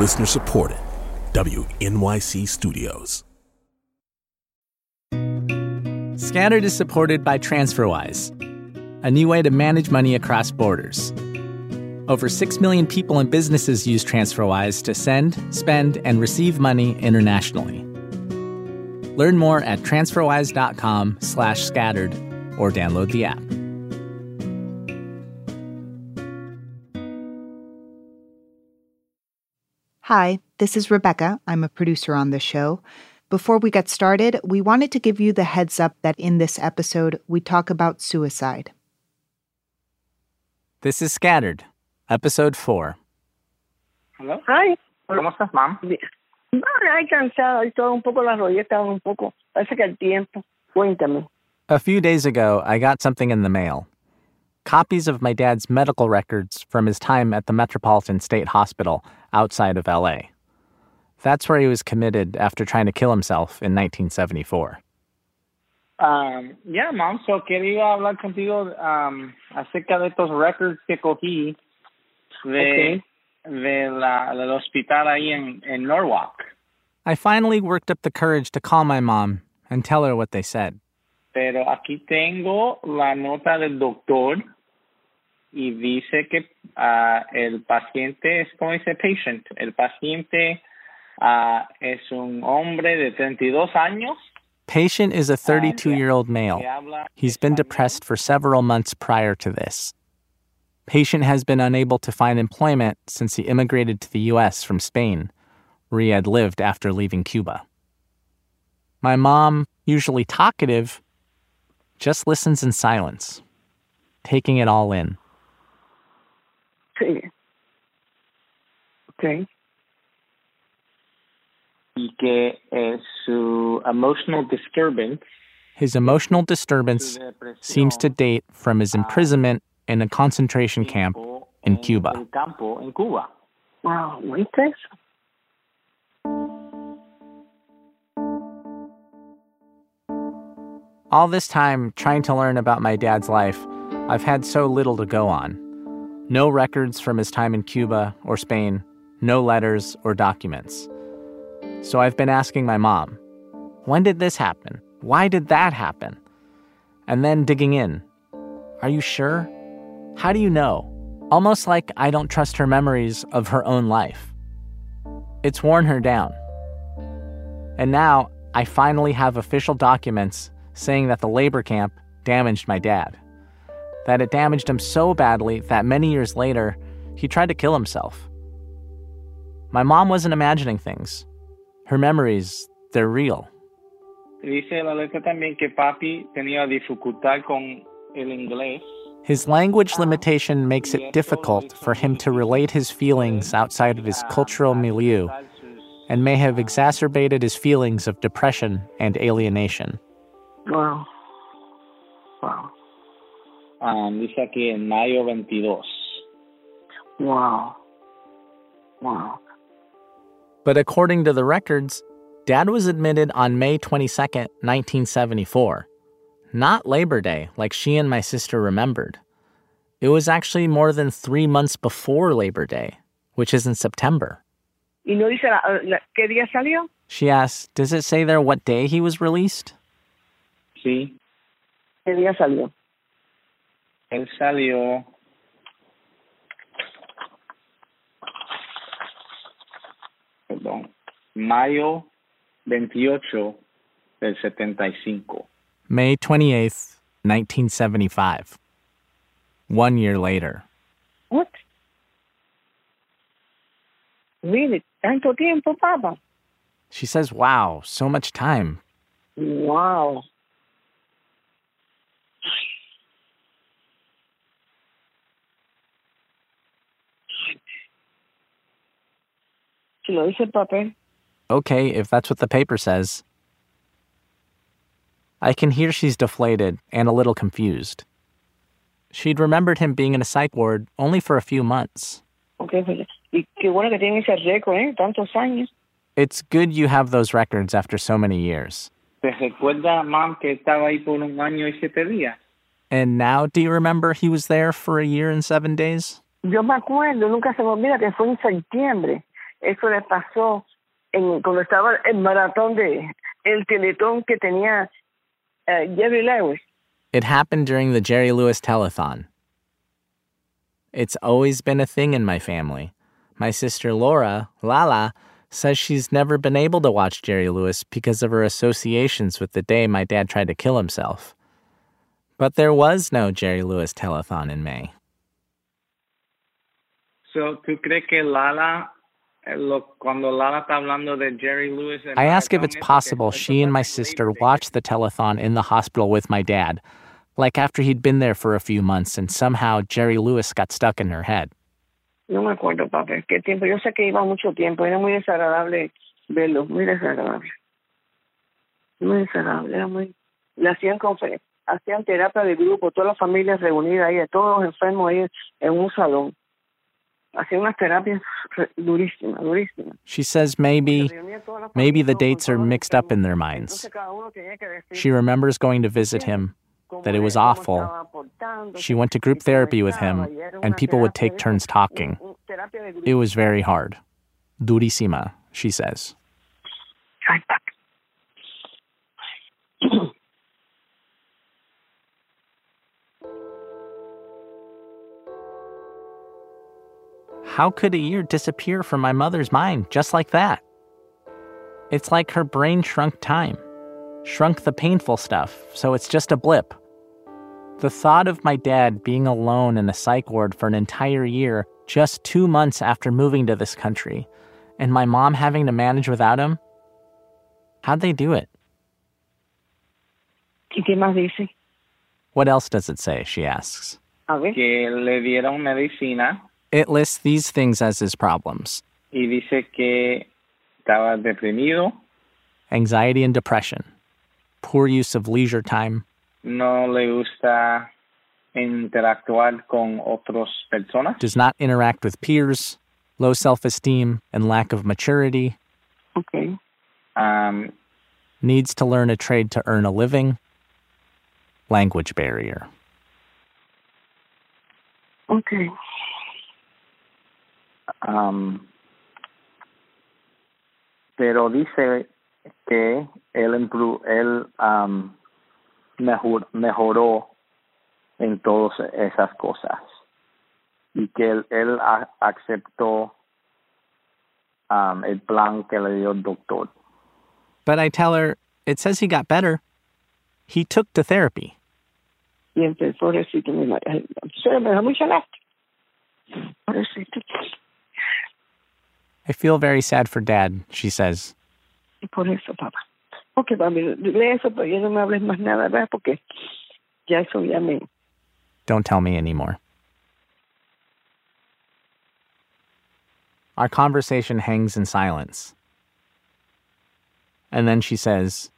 Listener supported. WNYC Studios. Scattered is supported by TransferWise, a new way to manage money across borders. Over 6 million people and businesses use TransferWise to send, spend, and receive money internationally. Learn more at transferwise.com slash scattered or download the app. Hi, this is Rebecca. I'm a producer on this show. Before we get started, we wanted to give you the heads up that in this episode, we talk about suicide. This is Scattered, episode 4. Hello. Hi. ¿Cómo estás, mom? Ay, cansada y todo, un poco las rodillas un poco. Parece que el tiempo. Cuéntame. A few days ago, I got something in the mail. Copies of my dad's medical records from his time at the Metropolitan State Hospital outside of LA. That's where he was committed after trying to kill himself in 1974. Um, yeah, mom. So quería hablar contigo um, acerca de estos records que cogí de, de la, del hospital ahí en, en Norwalk. I finally worked up the courage to call my mom and tell her what they said. Pero aquí tengo la nota del doctor y dice que uh, el paciente es como dice patient. El paciente uh, es un hombre de 32 años. Patient is a 32 year old male. He's been depressed for several months prior to this. Patient has been unable to find employment since he immigrated to the U.S. from Spain, where he had lived after leaving Cuba. My mom, usually talkative, just listens in silence, taking it all in. Sí. Ok. y que eh, su emotional disturbance His emotional disturbance seems to date from his imprisonment in a concentration camp in Cuba. el campo en Cuba. Wow, ¿viste eso? All this time trying to learn about my dad's life, I've had so little to go on. No records from his time in Cuba or Spain, no letters or documents. So I've been asking my mom, when did this happen? Why did that happen? And then digging in. Are you sure? How do you know? Almost like I don't trust her memories of her own life. It's worn her down. And now I finally have official documents saying that the labor camp damaged my dad. That it damaged him so badly that many years later, he tried to kill himself. My mom wasn't imagining things. Her memories, they're real. Dice la letra también que papi tenía dificultad con el inglés. His language limitation makes it difficult for him to relate his feelings outside of his cultural milieu and may have exacerbated his feelings of depression and alienation. Wow. Wow. Um, dice aquí en mayo 22. Wow. Wow. But according to the records, Dad was admitted on May 22nd, 1974. Not Labor Day, like she and my sister remembered. It was actually more than three months before Labor Day, which is in September. ¿Y no dice la, la- qué día salió? She asked, Does it say there what day he was released? Sí, ¿Qué día salió? Él salió. Perdón. Mayo 28 del 75. May 28th, 1975. One year later. What? Really? ¿Tanto tiempo, papá? She says, Wow, so much time. Wow. Si lo dice el papel. Okay, if that's what the paper says. I can hear she's deflated and a little confused. She'd remembered him being in a psych ward only for a few months. Ok, pues, y qué bueno que tiene ese récord, ¿eh? Tantos años. It's good you have those records after so many years. ¿Te recuerda, mam, que estaba ahí por un año y siete días? And now, do you remember he was there for a year and seven days? Yo me acuerdo, nunca se me olvida que fue en septiembre, Eso le pasó en, cuando estaba el maratón de el teletón que tenía uh, Jerry Lewis. It happened during the Jerry Lewis telethon. It's always been a thing in my family. My sister Laura, Lala, says she's never been able to watch Jerry Lewis because of her associations with the day my dad tried to kill himself. But there was no Jerry Lewis telethon in May. So, ¿tú crees que Lala, eh, lo, cuando Lala está hablando de Jerry Lewis? I ask if it's possible she and my sister watched the telethon in the hospital with my dad, like after he'd been there for a few months and somehow Jerry Lewis got stuck in her head. No me acuerdo, papi, qué tiempo. Yo sé que iba mucho tiempo. Era muy desagradable verlo, muy desagradable. Muy desagradable, era muy... Le hacían confer- hacían terapia de grupo, todas las familias reunidas ahí, todos los enfermos ahí en un salón. Hacían unas terapias durísimas, durísimas. She says maybe, Se reunían todas las maybe the dates are mixed up in their minds. Entonces cada uno tenía que decir She remembers going to visit him, that it was awful. She went to group therapy with him, and people would take turns talking. un- un- terapia de grupo. It was very hard. Durísima, she says. How could a year disappear from my mother's mind just like that? It's like her brain shrunk time, shrunk the painful stuff, so it's just a blip. The thought of my dad being alone in a psych ward for an entire year, just two months after moving to this country, and my mom having to manage without him? How'd they do it? Qué más dice? What else does it say? She asks. Que le dieron medicina It lists these things as his problems. Y dice que estaba deprimido, anxiety and depression, poor use of leisure time, no le gusta interactuar con otras personas, does not interact with peers, low self esteem, and lack of maturity, Okay. um, needs to learn a trade to earn a living, language barrier. Okay. Um, pero dice que él, él um, mejor- mejoró en todas esas cosas y que él, él a- aceptó um, el plan que le dio el doctor. But I tell her, it says he got better. He took to therapy. Y mucha lástima. I feel very sad for dad, she says. Por eso, papá. Ok, papi, lee eso, pero ya no me hables más nada, ¿verdad? Porque ya eso ya me... Don't tell me anymore. Our conversation hangs in silence. And then she says,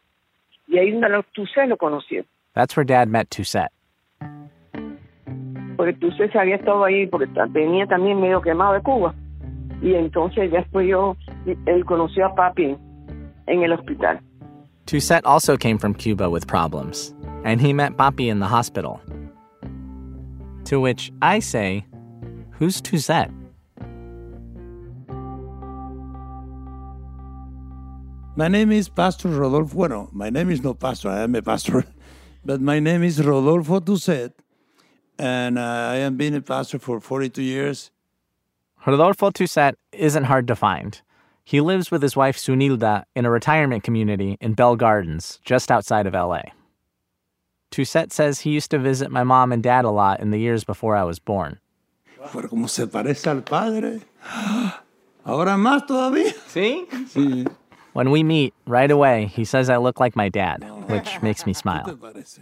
Y ahí donde lo- conoció. That's where dad met Toussaint. Porque se había estado ahí, porque venía también medio quemado de Cuba. Y entonces después yo, él conoció a papi en el hospital. Toussaint also came from Cuba with problems, and he met Papi in the hospital. To which I say, Who's Toussaint? My name is Pastor Rodolfo. Bueno, my name is not Pastor, I am a pastor. But my name is Rodolfo Toussaint. And uh, I have been a pastor for 42 years. Rodolfo Toussaint isn't hard to find. He lives with his wife Sunilda in a retirement community in Bell Gardens, just outside of LA. Toussaint says he used to visit my mom and dad a lot in the years before I was born. Pero como se parece al padre. Ahora más todavía. See? Sí. When we meet, right away, he says I look like my dad, which makes me smile. parece?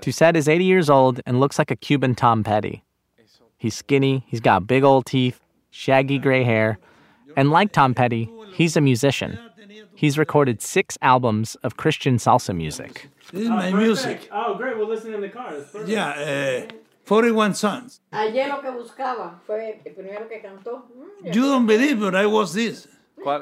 Toussaint is 80 years old and looks like a Cuban Tom Petty. He's skinny, he's got big old teeth, shaggy gray hair, and like Tom Petty, he's a musician. He's recorded six albums of Christian salsa music. This is my music. Oh, great. We'll listen in the car. That's perfect. Yeah, uh, 41 songs. Hallé lo que buscaba fue el primero que cantó. Mm, You don't believe, but I was this.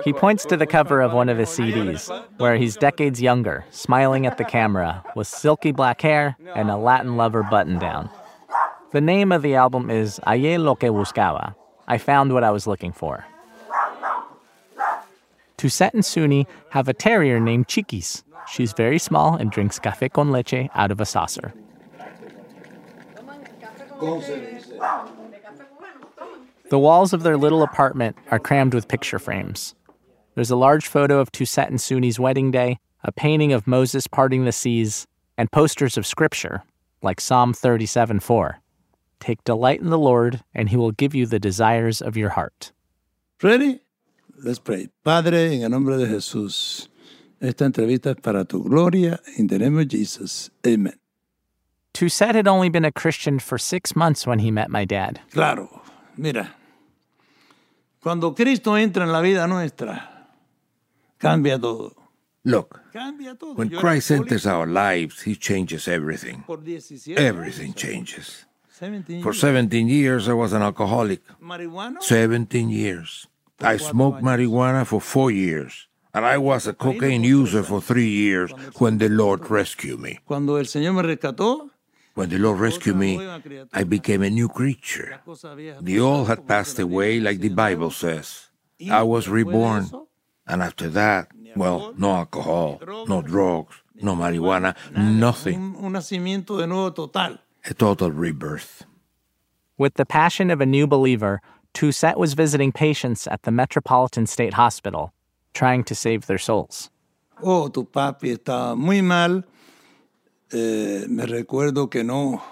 He points to the cover of one of his CDs, where he's decades younger, smiling at the camera, with silky black hair and a Latin lover button down. The name of the album is Hallé lo que buscaba. I found what I was looking for. Toussaint and Suni have a terrier named Chiquis. She's very small and drinks café con leche out of a saucer. The walls of their little apartment are crammed with picture frames. There's a large photo of Toussaint and Suni's wedding day, a painting of Moses parting the seas, and posters of scripture, like Psalm 37 4. Take delight in the Lord, and he will give you the desires of your heart. Ready? Let's pray. Padre, en el nombre de Jesús, esta entrevista es para tu gloria. In the name of Jesus. Amen. Toussaint had only been a Christian for six months when he met my dad. Claro, mira, cuando Cristo entra en la vida nuestra, cambia todo. Look, when Christ enters our lives, he changes everything. Everything changes. 17 For 17 years, I was an alcoholic. Marihuana, 17 years. I smoked marijuana for four years. And I was a cocaine user for three years when the Lord rescued me. cuando el Señor me rescató, When the Lord rescued me, I became a new creature. The old had passed away, like the Bible says. I was reborn. And after that, well, no alcohol, no drugs, no marijuana, nothing. Un, un nacimiento de nuevo total. A total rebirth. With the passion of a new believer, Toussaint was visiting patients at the Metropolitan State Hospital, trying to save their souls. Oh, tu papi estaba muy mal. Eh, me recuerdo que no,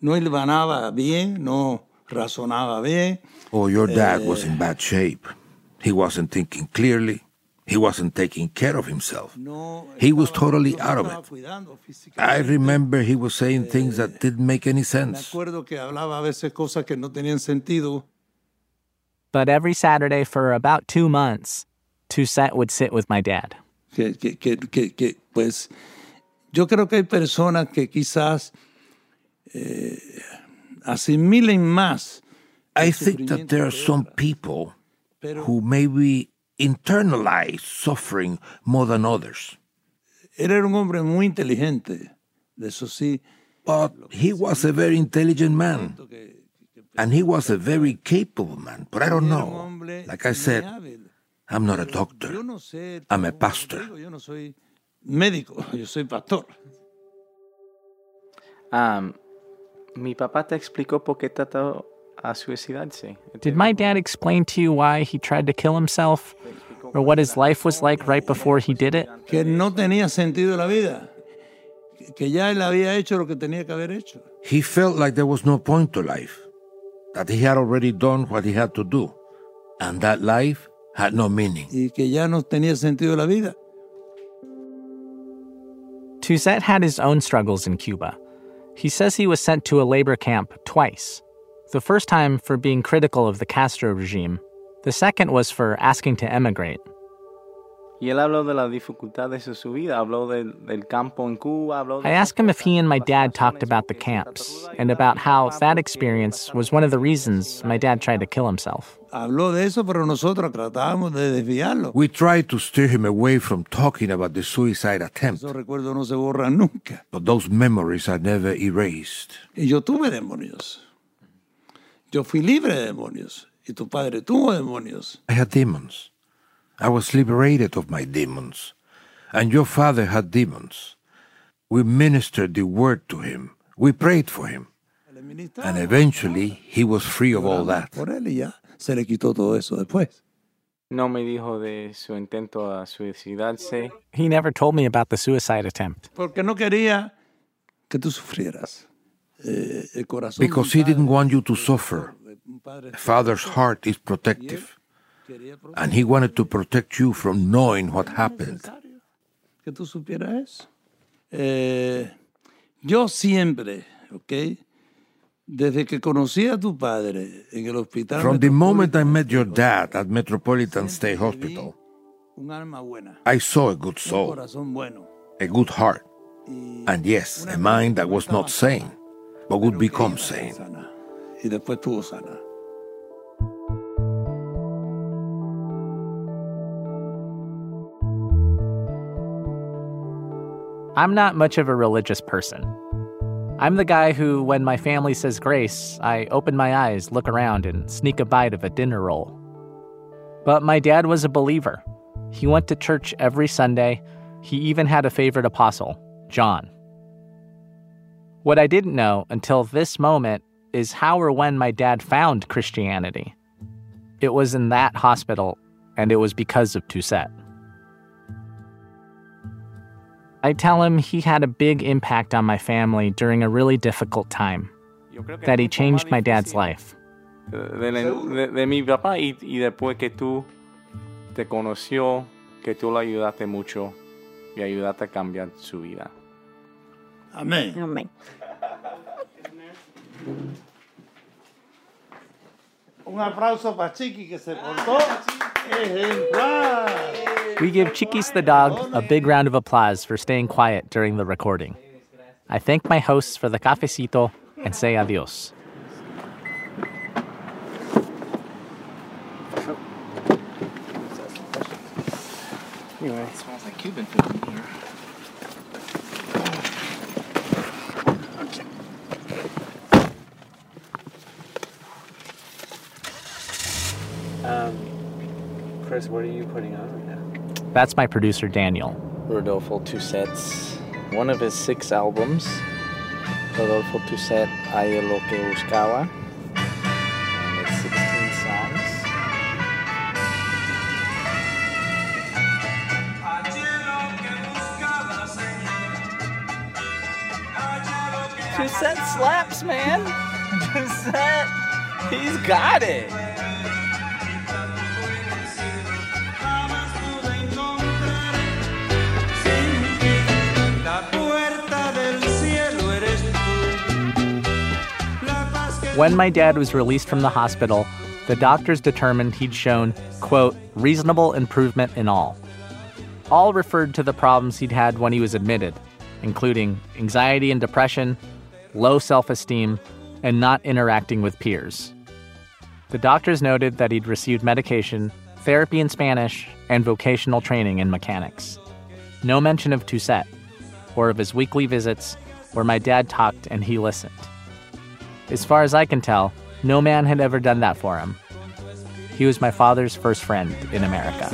no hilvanaba bien, no razonaba bien. Oh, your dad was in bad shape. He wasn't thinking clearly. He wasn't taking care of himself. He was totally out of it. I remember he was saying things that didn't make any sense. acuerdo que hablaba a veces cosas que no tenían sentido. But every Saturday for about two months, Toussaint would sit with my dad. Que, que, que, que, que, pues yo creo que hay personas que quizás eh, asimilen más I think that there are some people who maybe internalize suffering more than others. Él era un hombre muy inteligente, de eso sí. But he was a very intelligent man. And he was a very capable man. But I don't know. Like I said. I'm not a doctor. I'm a pastor. digo, Yo no médico, yo soy pastor. Um, mi papá te explicó por qué trató Uh, a suicidarse. Did my dad explain to you why he tried to kill himself? Or what his life was like right before he did it? Que no tenía sentido la vida, que- que ya él había hecho lo que tenía que haber hecho. He felt like there was no point to life, that he had already done what he had to do, and that life had no meaning. y que ya no tenía sentido la vida. Toussaint had his own struggles in Cuba. He says he was sent to a labor camp twice. The first time for being critical of the Castro regime, the second was for asking to emigrate. Y él habló de las dificultades de su vida, habló del, del campo en Cuba, habló de I asked him if he and my dad talked about the camps and about how that experience was one of the reasons my dad tried to kill himself. Habló de eso, pero nosotros tratábamos de desviarlo. We tried to steer him away from talking about the suicide attempt, Esos recuerdos no se borran nunca. but those memories are never erased. Y yo tuve demonios. Yo fui libre de demonios. Y tu padre tuvo demonios. I had demons. I was liberated of my demons. And your father had demons. We ministered the word to him. We prayed for him. And eventually he was free of all that. Por él y ya se le quitó todo eso después. No me dijo de su intento a suicidarse. He never told me about the suicide attempt. Porque no quería que tú sufrieras. Because he didn't want you to suffer. A father's heart is protective. And he wanted to protect you from knowing what happened. que tú supieras eso. Eh, yo siempre, ¿ok? Desde que conocí a tu padre en el hospital. From the moment I met your dad at Metropolitan State Hospital, Un alma buena, I saw a good soul, a good heart, and yes, a mind that was not sane, but would become sane. I'm not much of a religious person. I'm the guy who, when my family says grace, I open my eyes, look around, and sneak a bite of a dinner roll. But my dad was a believer. He went to church every Sunday. He even had a favorite apostle, John. What I didn't know until this moment is how or when my dad found Christianity. It was in that hospital, and it was because of Toussaint. I tell him he had a big impact on my family during a really difficult time, that he changed my dad's life. De, de- de mi papá y, y después que tú te conoció, que tú lo ayudaste mucho y ayudaste a cambiar su vida. Amén. Amén. Un aplauso para Chiqui que se portó ejemplar. We give Chiquis the dog a big round of applause for staying quiet during the recording. I thank my hosts for the cafecito and say adios. Anyway, it smells like Cuban food in here. Um, Chris, what are you putting on right now? That's my producer, Daniel. Rodolfo Toussaint's one of his six albums. Rodolfo Toussaint, Hay lo que buscaba. And it's 16 songs. Toussaint slaps, man. Toussaint, he's got it. When my dad was released from the hospital, the doctors determined he'd shown, quote, reasonable improvement in all. All referred to the problems he'd had when he was admitted, including anxiety and depression, low self esteem, and not interacting with peers. The doctors noted that he'd received medication, therapy in Spanish, and vocational training in mechanics. No mention of Toussaint, or of his weekly visits, where my dad talked and he listened. As far as I can tell, no man had ever done that for him. He was my father's first friend in America.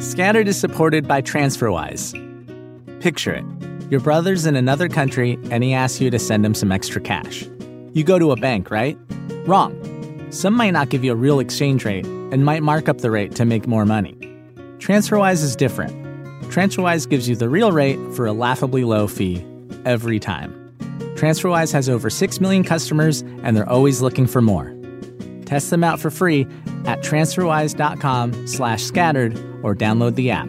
Scattered is supported by TransferWise. Picture it. Your brother's in another country and he asks you to send him some extra cash. You go to a bank, right? Wrong. Some might not give you a real exchange rate and might mark up the rate to make more money. TransferWise is different. TransferWise gives you the real rate for a laughably low fee every time. TransferWise has over 6 million customers and they're always looking for more. Test them out for free at transferwise.com slash scattered or download the app.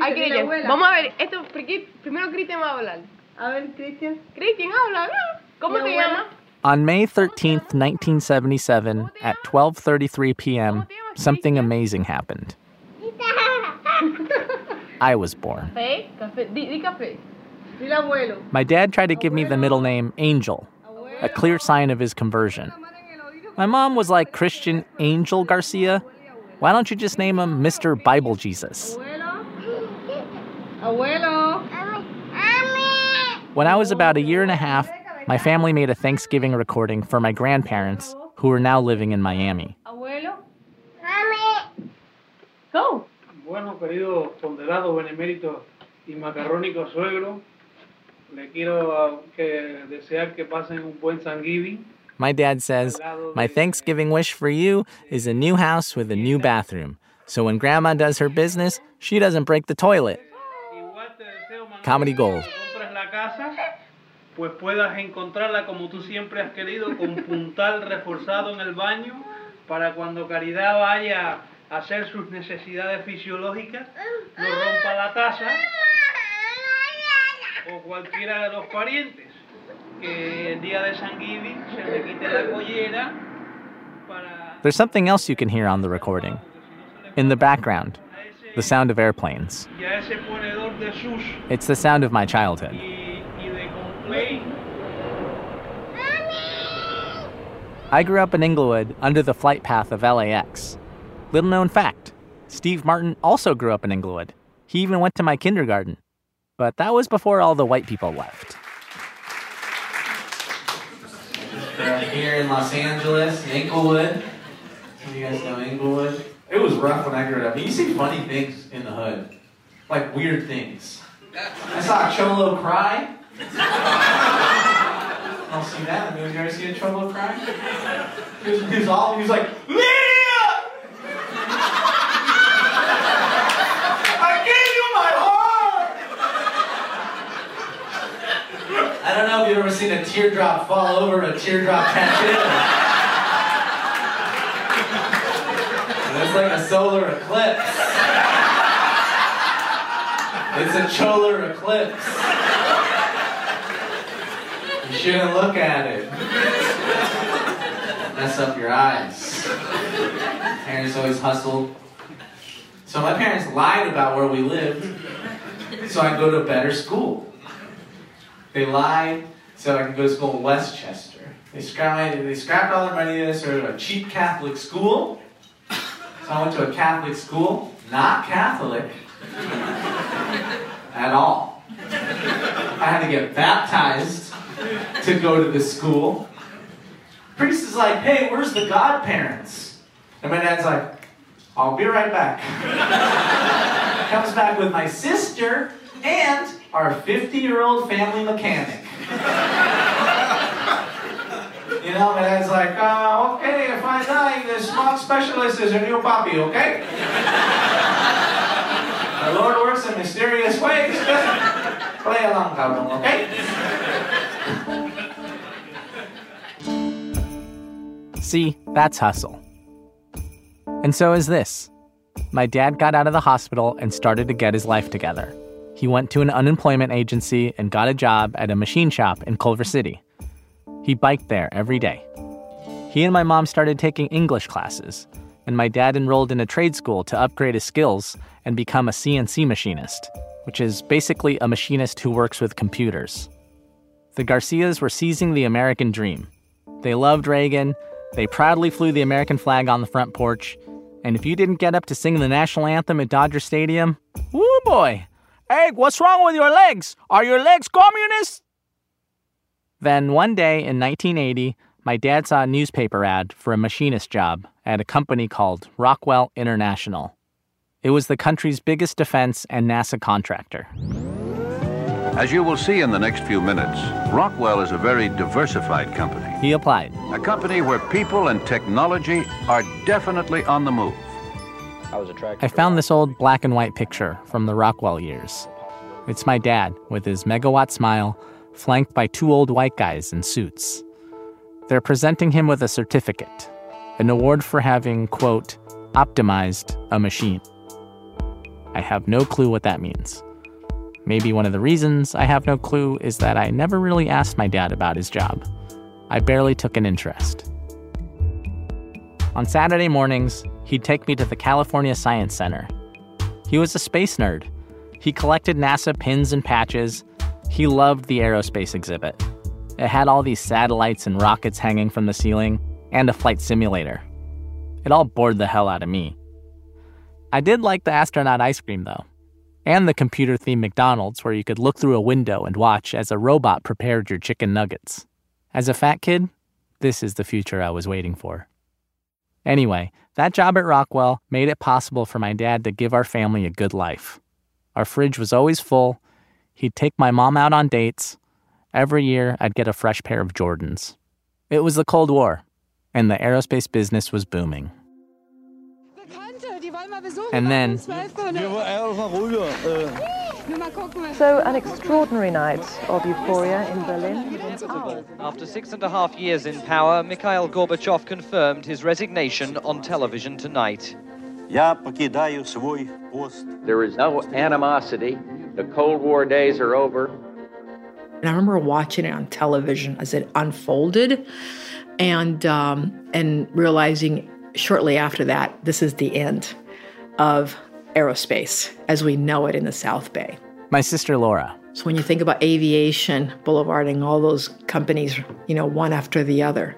Ay, Cristian, vamos a ver, esto, porque primero Cristian va a hablar. A ver, Cristian. Cristian, habla, habla. ¿Cómo te llamas? On May 13th, 1977, at 12:33 p.m., something amazing happened. I was born. Café, café, di, di café. Dile abuelo. My dad tried to give me the middle name Angel, a clear sign of his conversion. My mom was like Christian Angel Garcia. Why don't you just name him Mr. Bible Jesus? Abuelo. When I was about a year and a half, my family made a Thanksgiving recording for my grandparents, who are now living in Miami. Abuelo. Go. Bueno, querido ponderado, benemérito y macarrónico suegro, le quiero ah, que desear que pasen un buen Thanksgiving. My dad says, My Thanksgiving wish for you is a new house with a new bathroom. So when grandma does her business, she doesn't break the toilet. Comedy gold. la casa, pues puedas encontrarla como tú siempre has querido, con puntal reforzado en el baño, para cuando Caridad vaya a hacer sus necesidades fisiológicas, no rompa la taza, o cualquiera de los parientes, que el día de San Giving se le quite la collera para... There's something else you can hear on the recording. In the background, the sound of airplanes. y a ese ponedor de sus It's the sound of my childhood. y, y de complain I grew up in Inglewood under the flight path of LAX. Little known fact Steve Martin also grew up in Inglewood. He even went to my kindergarten. But that was before all the white people left. here in Los Angeles, Inglewood. Some of you guys know Inglewood. It was rough when I grew up. You see funny things in the hood, like weird things. I saw a cholo cry. I don't see that. Have you ever seen a cholo cry? He was, he was all, he was like, Lydia! I gave you my heart! I don't know if you've ever seen a teardrop fall over a teardrop tattoo. It's like a solar eclipse. It's a cholar eclipse. You shouldn't look at it. Mess up your eyes. Parents always hustled. So my parents lied about where we lived so I go to a better school. They lied so I could go to school in Westchester. They scrapped, they scrapped all their money to sort of a cheap Catholic school. I went to a Catholic school, not Catholic at all. I had to get baptized to go to this school. Priest is like, hey, where's the godparents? And my dad's like, I'll be right back. Comes back with my sister and our 50 year old family mechanic. You know, my dad's like, uh, okay, I die, the smog specialist is a new puppy, okay? the Lord works in mysterious ways. Play along, cabrón, okay? See, that's hustle. And so is this. My dad got out of the hospital and started to get his life together. He went to an unemployment agency and got a job at a machine shop in Culver City. He biked there every day. He and my mom started taking English classes, and my dad enrolled in a trade school to upgrade his skills and become a CNC machinist, which is basically a machinist who works with computers. The Garcias were seizing the American dream. They loved Reagan, they proudly flew the American flag on the front porch, and if you didn't get up to sing the national anthem at Dodger Stadium, woo boy! Hey, what's wrong with your legs? Are your legs communist? Then one day in 1980, my dad saw a newspaper ad for a machinist job at a company called Rockwell International. It was the country's biggest defense and NASA contractor. As you will see in the next few minutes, Rockwell is a very diversified company. He applied. A company where people and technology are definitely on the move. I was attracted. I found this old black and white picture from the Rockwell years. It's my dad with his megawatt smile, flanked by two old white guys in suits. They're presenting him with a certificate, an award for having, quote, optimized a machine. I have no clue what that means. Maybe one of the reasons I have no clue is that I never really asked my dad about his job. I barely took an interest. On Saturday mornings, he'd take me to the California Science Center. He was a space nerd. He collected NASA pins and patches. He loved the aerospace exhibit. It had all these satellites and rockets hanging from the ceiling, and a flight simulator. It all bored the hell out of me. I did like the astronaut ice cream, though, and the computer themed McDonald's where you could look through a window and watch as a robot prepared your chicken nuggets. As a fat kid, this is the future I was waiting for. Anyway, that job at Rockwell made it possible for my dad to give our family a good life. Our fridge was always full. He'd take my mom out on dates, Every year, I'd get a fresh pair of Jordans. It was the Cold War, and the aerospace business was booming. And then, so, an extraordinary night of euphoria in Berlin. After six and a half years in power, Mikhail Gorbachev confirmed his resignation on television tonight. There is no animosity. The Cold War days are over. And I remember watching it on television as it unfolded and, um, and realizing shortly after that, this is the end of aerospace as we know it in the South Bay. My sister Laura. So when you think about aviation, boulevarding, all those companies, you know, one after the other,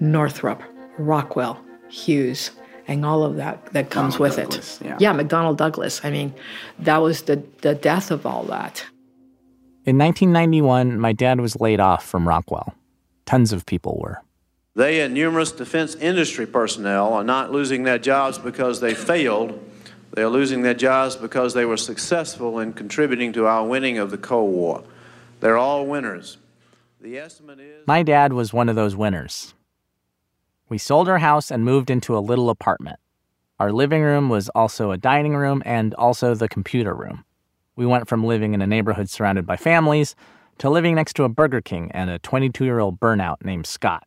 Northrop, Rockwell, Hughes, and all of that that comes McDonnell with Douglas, it. yeah. yeah, McDonnell Douglas. I mean, that was the, the death of all that. In 1991, my dad was laid off from Rockwell. Tons of people were. They and numerous defense industry personnel are not losing their jobs because they failed. They are losing their jobs because they were successful in contributing to our winning of the Cold War. They're all winners. The estimate is My dad was one of those winners. We sold our house and moved into a little apartment. Our living room was also a dining room and also the computer room. We went from living in a neighborhood surrounded by families to living next to a Burger King and a 22 year old burnout named Scott.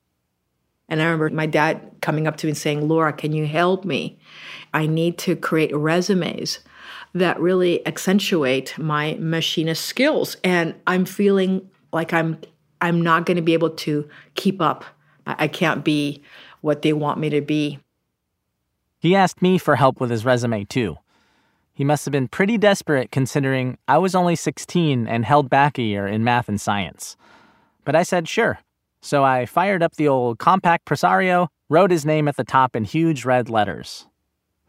And I remember my dad coming up to me and saying, Laura, can you help me? I need to create resumes that really accentuate my machinist skills. And I'm feeling like I'm I'm not going to be able to keep up. I, I can't be what they want me to be. He asked me for help with his resume, too. He must have been pretty desperate considering I was only 16 and held back a year in math and science. But I said sure. So I fired up the old Compaq Presario, wrote his name at the top in huge red letters.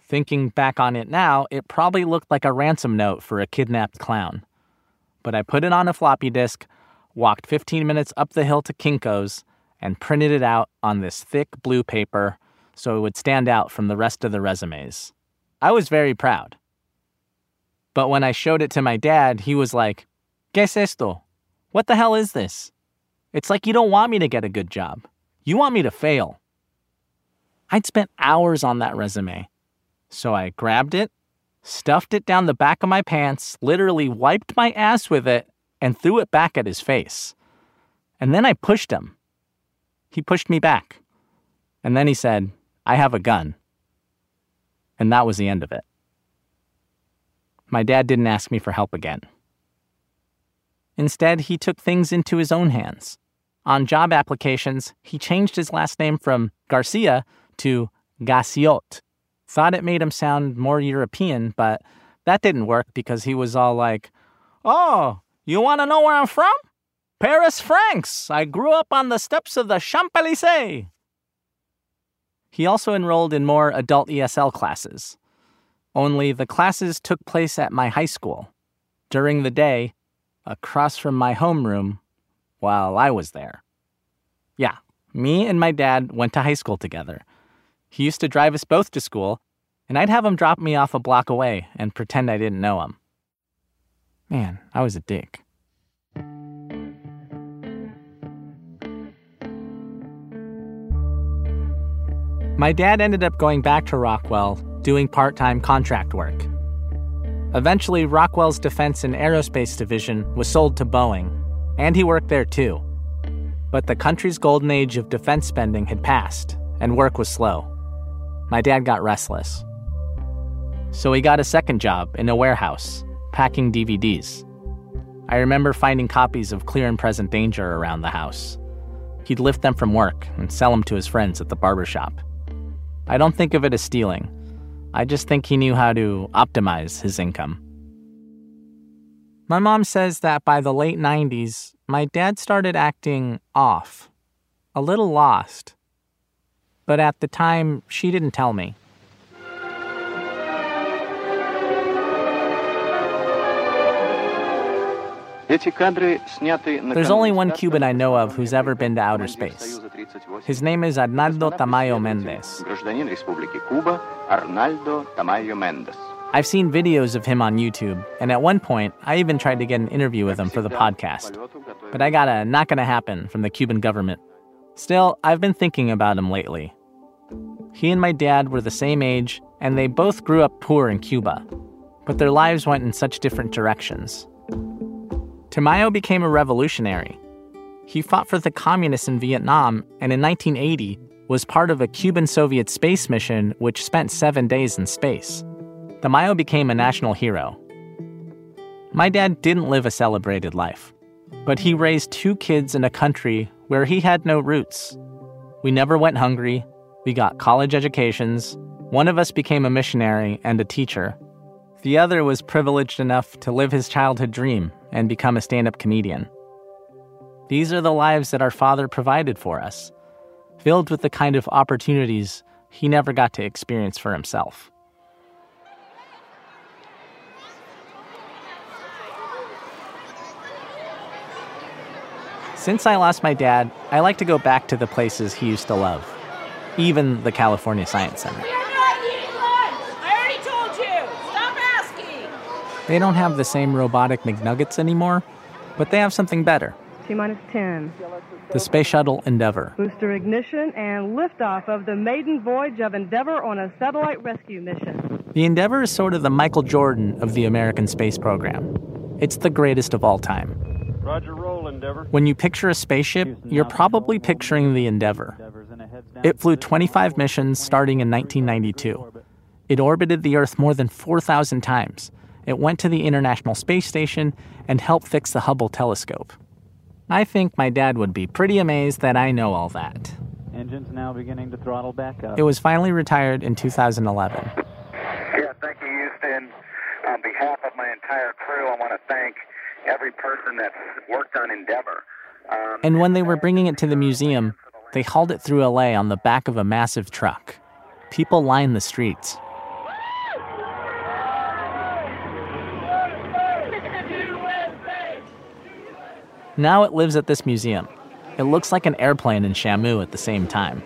Thinking back on it now, it probably looked like a ransom note for a kidnapped clown. But I put it on a floppy disk, walked 15 minutes up the hill to Kinko's, and printed it out on this thick blue paper so it would stand out from the rest of the resumes. I was very proud. But when I showed it to my dad, he was like, ¿Qué es esto? What the hell is this? It's like you don't want me to get a good job. You want me to fail. I'd spent hours on that resume. So I grabbed it, stuffed it down the back of my pants, literally wiped my ass with it, and threw it back at his face. And then I pushed him. He pushed me back. And then he said, I have a gun. And that was the end of it. My dad didn't ask me for help again. Instead, he took things into his own hands. On job applications, he changed his last name from Garcia to Gaciot. Thought it made him sound more European, but that didn't work because he was all like, Oh, you want to know where I'm from? Paris, France. I grew up on the steps of the Champs Elysees. He also enrolled in more adult ESL classes. Only the classes took place at my high school, during the day, across from my homeroom, while I was there. Yeah, me and my dad went to high school together. He used to drive us both to school, and I'd have him drop me off a block away and pretend I didn't know him. Man, I was a dick. My dad ended up going back to Rockwell, doing part time contract work. Eventually, Rockwell's defense and aerospace division was sold to Boeing, and he worked there too. But the country's golden age of defense spending had passed, and work was slow. My dad got restless. So he got a second job in a warehouse, packing DVDs. I remember finding copies of Clear and Present Danger around the house. He'd lift them from work and sell them to his friends at the barber shop. I don't think of it as stealing. I just think he knew how to optimize his income. My mom says that by the late 90s, my dad started acting off, a little lost. But at the time, she didn't tell me. There's only one Cuban I know of who's ever been to outer space. His name is Arnaldo Tamayo Mendez. I've seen videos of him on YouTube, and at one point, I even tried to get an interview with him for the podcast. But I got a not gonna happen from the Cuban government. Still, I've been thinking about him lately. He and my dad were the same age, and they both grew up poor in Cuba. But their lives went in such different directions. Tamayo became a revolutionary. He fought for the communists in Vietnam and in 1980 was part of a Cuban Soviet space mission which spent seven days in space. Tamayo became a national hero. My dad didn't live a celebrated life, but he raised two kids in a country where he had no roots. We never went hungry, we got college educations, one of us became a missionary and a teacher. The other was privileged enough to live his childhood dream and become a stand up comedian. These are the lives that our father provided for us filled with the kind of opportunities he never got to experience for himself. Since I lost my dad, I like to go back to the places he used to love, even the California Science Center. They don't have the same robotic McNuggets anymore, but they have something better T minus 10. the Space Shuttle Endeavour. Booster ignition and liftoff of the maiden voyage of Endeavour on a satellite rescue mission. The Endeavour is sort of the Michael Jordan of the American space program. It's the greatest of all time. Roger, roll, Endeavour. When you picture a spaceship, you're probably picturing the Endeavour. It flew 25 missions starting in 1992. It orbited the Earth more than 4,000 times. It went to the International Space Station and helped fix the Hubble telescope. I think my dad would be pretty amazed that I know all that. Engines now beginning to throttle back up. It was finally retired in 2011. Yeah, thank you, Houston. On behalf of my entire crew, I want to thank every person that's worked on Endeavour. Um, And when they were bringing it to the museum, they hauled it through LA on the back of a massive truck. People lined the streets. Now it lives at this museum. It looks like an airplane in Shamu at the same time.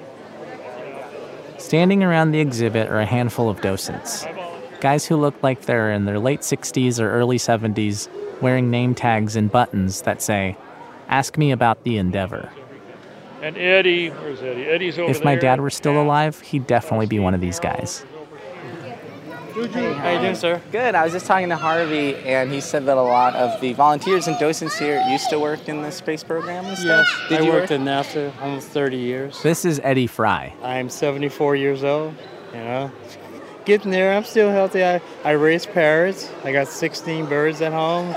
Standing around the exhibit are a handful of docents. Guys who look like they're in their late 60s or early 70s, wearing name tags and buttons that say, Ask me about the Endeavour. And Eddie, where's Eddie? Eddie's over If my there. dad were still alive, he'd definitely be one of these guys. Hey, how you doing, sir? Good. I was just talking to Harvey, and he said that a lot of the volunteers and docents here used to work in the space program and Yes, stuff. Did I you worked work? at NASA almost 30 years. This is Eddie Fry. I'm 74 years old. You know, getting there. I'm still healthy. I, I raise parrots. I got 16 birds at home,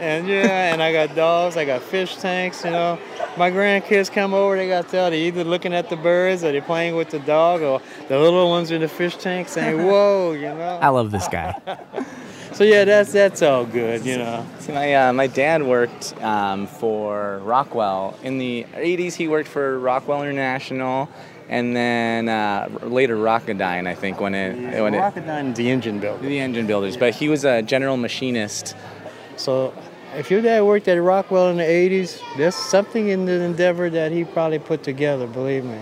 and yeah, and I got dogs. I got fish tanks. You know, my grandkids come over. They got to tell. They either looking at the birds or they playing with the dog, or the little ones in the fish tank saying, "Whoa," you know. I love this guy. So yeah, that's that's all good. You know. See, my uh, my dad worked um, for Rockwell in the 80s. He worked for Rockwell International, and then uh, later Rocketdyne, I think, when it when it Rocketdyne, the engine builder. the engine builders. But he was a general machinist. So if your dad worked at Rockwell in the 80s, there's something in the Endeavour that he probably put together, believe me.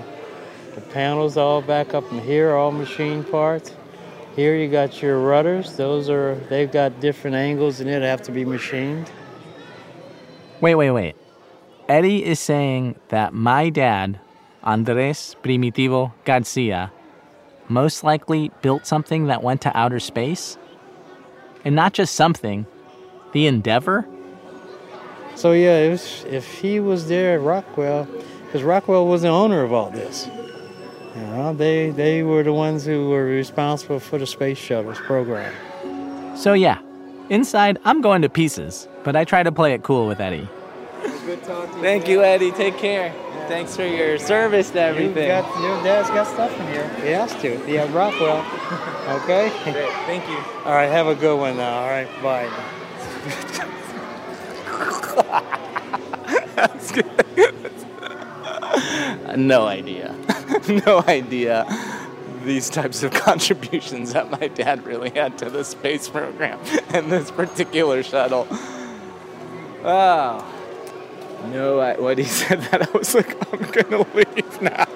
The panels all back up in here, all machine parts. Here you got your rudders. Those are, they've got different angles and it, have to be machined. Wait, wait, wait. Eddie is saying that my dad, Andres Primitivo Garcia, most likely built something that went to outer space? And not just something, the Endeavour? So yeah, it was, if he was there at Rockwell, because Rockwell was the owner of all this. You know, they, they were the ones who were responsible for the space shuttles program. So, yeah, inside I'm going to pieces, but I try to play it cool with Eddie. Thank you, Eddie. Take care. Thanks for your service to everything. You've got, your dad's got stuff in here. He has to. Yeah, Rockwell. Okay? Great. Thank you. All right, have a good one now. All right, bye. That's good. no idea. no idea these types of contributions that my dad really had to the space program and this particular shuttle. Wow. No, I, when he said that, I was like, I'm gonna leave now.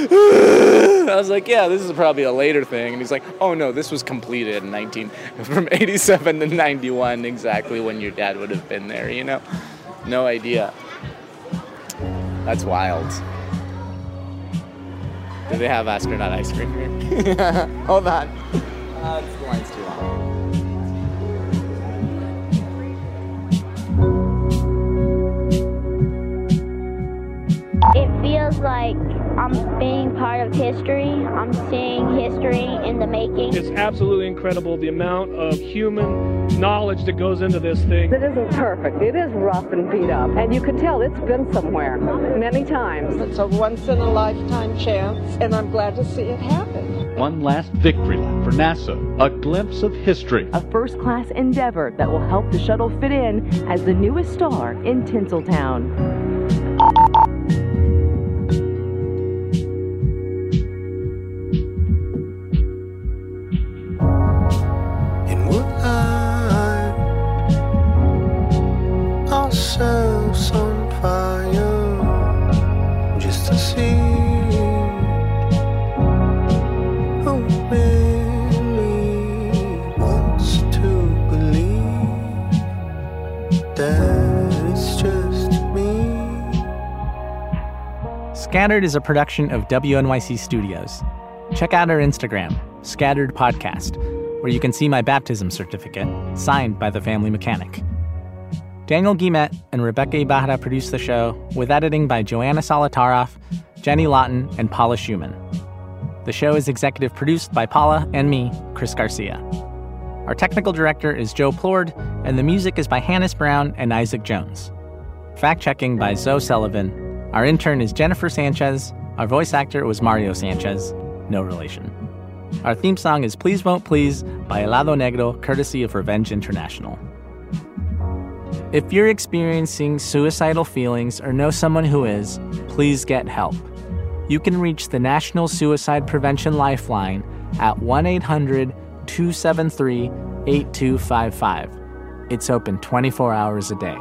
I was like, yeah, this is probably a later thing. And he's like, oh no, this was completed in 19, from 87 to 91, exactly when your dad would have been there, you know? No idea. That's wild. Do they have astronaut ice cream here? Hold on. Uh, the line's too long. It feels like I'm being part of history. I'm seeing history in the making. It's absolutely incredible the amount of human knowledge that goes into this thing. It isn't perfect. It is rough and beat up. And you can tell it's been somewhere many times. It's a once in a lifetime chance, and I'm glad to see it happen. One last victory lap for NASA, a glimpse of history. A first class endeavor that will help the shuttle fit in as the newest star in Tinseltown. Scattered is a production of WNYC Studios. Check out our Instagram, Scattered Podcast, where you can see my baptism certificate, signed by the family mechanic. Daniel Guimet and Rebecca Ibarra produced the show, with editing by Joanna Solotaroff, Jenny Lawton, and Paula Szuchman. The show is executive produced by Paula and me, Chris Garcia. Our technical director is Joe Plourde, and the music is by Hannis Brown and Isaac Jones. Fact checking by Zoe Sullivan. Our intern is Jennifer Sanchez. Our voice actor was Mario Sanchez, no relation. Our theme song is Please Won't Please by Helado Negro, courtesy of Revenge International. If you're experiencing suicidal feelings or know someone who is, please get help. You can reach the National Suicide Prevention Lifeline at 1 800 273 8255. It's open 24 hours a day.